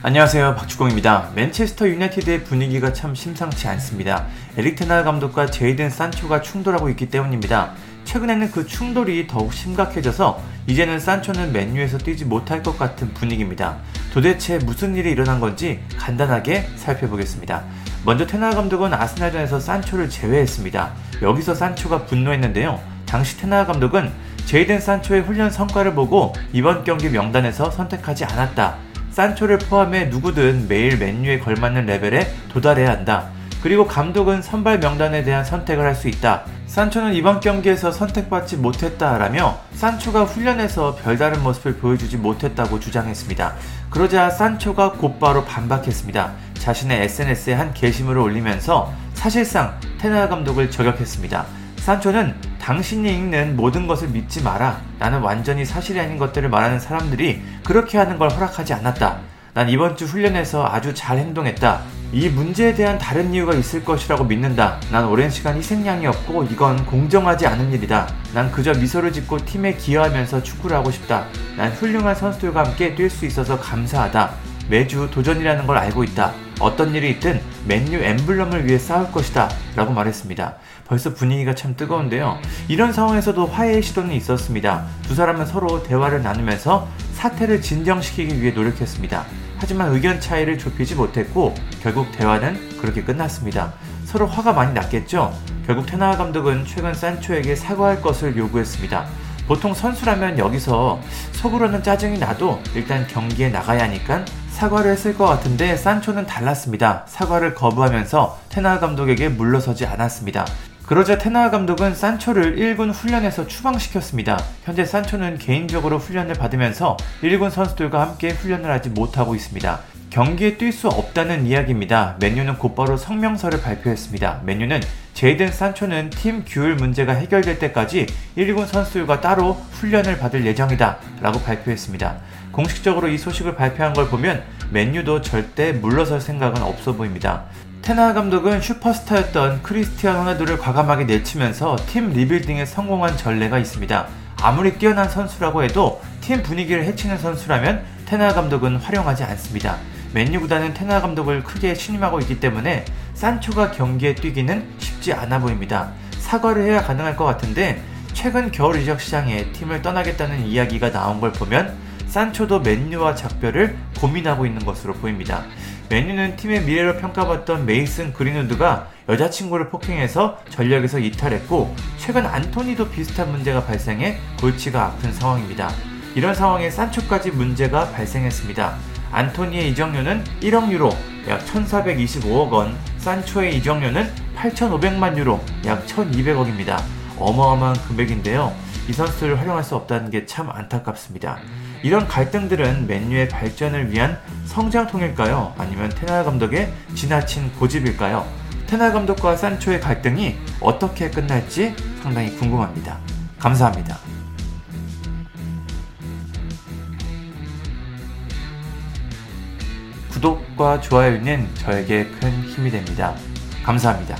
안녕하세요 박주공입니다. 맨체스터 유나이티드의 분위기가 참 심상치 않습니다. 에릭 테나 감독과 제이든 산초가 충돌하고 있기 때문입니다. 최근에는 그 충돌이 더욱 심각해져서 이제는 산초는 맨유에서 뛰지 못할 것 같은 분위기입니다. 도대체 무슨 일이 일어난 건지 간단하게 살펴보겠습니다. 먼저 테나 감독은 아스날전에서 산초를 제외했습니다. 여기서 산초가 분노했는데요. 당시 테나 감독은 제이든 산초의 훈련 성과를 보고 이번 경기 명단에서 선택하지 않았다. 산초를 포함해 누구든 매일 맨유에 걸맞는 레벨에 도달해야 한다. 그리고 감독은 선발 명단에 대한 선택을 할 수 있다. 산초는 이번 경기에서 선택받지 못했다라며 산초가 훈련에서 별다른 모습을 보여주지 못했다고 주장했습니다. 그러자 산초가 곧바로 반박했습니다. 자신의 SNS에 한 게시물을 올리면서 사실상 테나 감독을 저격했습니다. 산초는 당신이 읽는 모든 것을 믿지 마라. 나는 완전히 사실이 아닌 것들을 말하는 사람들이 그렇게 하는 걸 허락하지 않았다. 난 이번 주 훈련에서 아주 잘 행동했다. 이 문제에 대한 다른 이유가 있을 것이라고 믿는다. 난 오랜 시간 희생양이었고 이건 공정하지 않은 일이다. 난 그저 미소를 짓고 팀에 기여하면서 축구를 하고 싶다. 난 훌륭한 선수들과 함께 뛸 수 있어서 감사하다. 매주 도전이라는 걸 알고 있다. 어떤 일이 있든 맨유 엠블럼을 위해 싸울 것이다. 라고 말했습니다. 벌써 분위기가 참 뜨거운데요. 이런 상황에서도 화해의 시도는 있었습니다. 두 사람은 서로 대화를 나누면서 사태를 진정시키기 위해 노력했습니다. 하지만 의견 차이를 좁히지 못했고 결국 대화는 그렇게 끝났습니다. 서로 화가 많이 났겠죠? 결국 테나 감독은 최근 산초에게 사과할 것을 요구했습니다. 보통 선수라면 여기서 속으로는 짜증이 나도 일단 경기에 나가야 하니까 사과를 했을 것 같은데 산초는 달랐습니다. 사과를 거부하면서 테나 감독에게 물러서지 않았습니다. 그러자 테나 감독은 산초를 1군 훈련에서 추방시켰습니다. 현재 산초는 개인적으로 훈련을 받으면서 1군 선수들과 함께 훈련을 하지 못하고 있습니다. 경기에 뛸 수 없다는 이야기입니다. 맨유는 곧바로 성명서를 발표했습니다. 맨유는 제이든 산초는 팀 규율 문제가 해결될 때까지 1군 선수들과 따로 훈련을 받을 예정이다 라고 발표했습니다. 공식적으로 이 소식을 발표한 걸 보면 맨유도 절대 물러설 생각은 없어 보입니다. 테나 감독은 슈퍼스타였던 크리스티안 호나두를 과감하게 내치면서 팀 리빌딩에 성공한 전례가 있습니다. 아무리 뛰어난 선수라고 해도 팀 분위기를 해치는 선수라면 테나 감독은 활용하지 않습니다. 맨유보다는 테나 감독을 크게 신임하고 있기 때문에 산초가 경기에 뛰기는 쉽지 않아 보입니다. 사과를 해야 가능할 것 같은데 최근 겨울 이적 시장에 팀을 떠나겠다는 이야기가 나온 걸 보면 산초도 맨유와 작별을 고민하고 있는 것으로 보입니다. 맨유는 팀의 미래로 평가받던 메이슨 그린우드가 여자친구를 폭행해서 전력에서 이탈했고 최근 안토니도 비슷한 문제가 발생해 골치가 아픈 상황입니다. 이런 상황에 산초까지 문제가 발생했습니다. 안토니의 이적료는 1억 유로, 약 1425억 원, 산초의 이적료는 8,500만 유로, 약 1,200억입니다. 어마어마한 금액인데요. 이 선수를 활용할 수 없다는 게 참 안타깝습니다. 이런 갈등들은 맨유의 발전을 위한 성장통일까요? 아니면 테나 감독의 지나친 고집일까요? 테나 감독과 산초의 갈등이 어떻게 끝날지 상당히 궁금합니다. 감사합니다. 구독과 좋아요는 저에게 큰 힘이 됩니다. 감사합니다.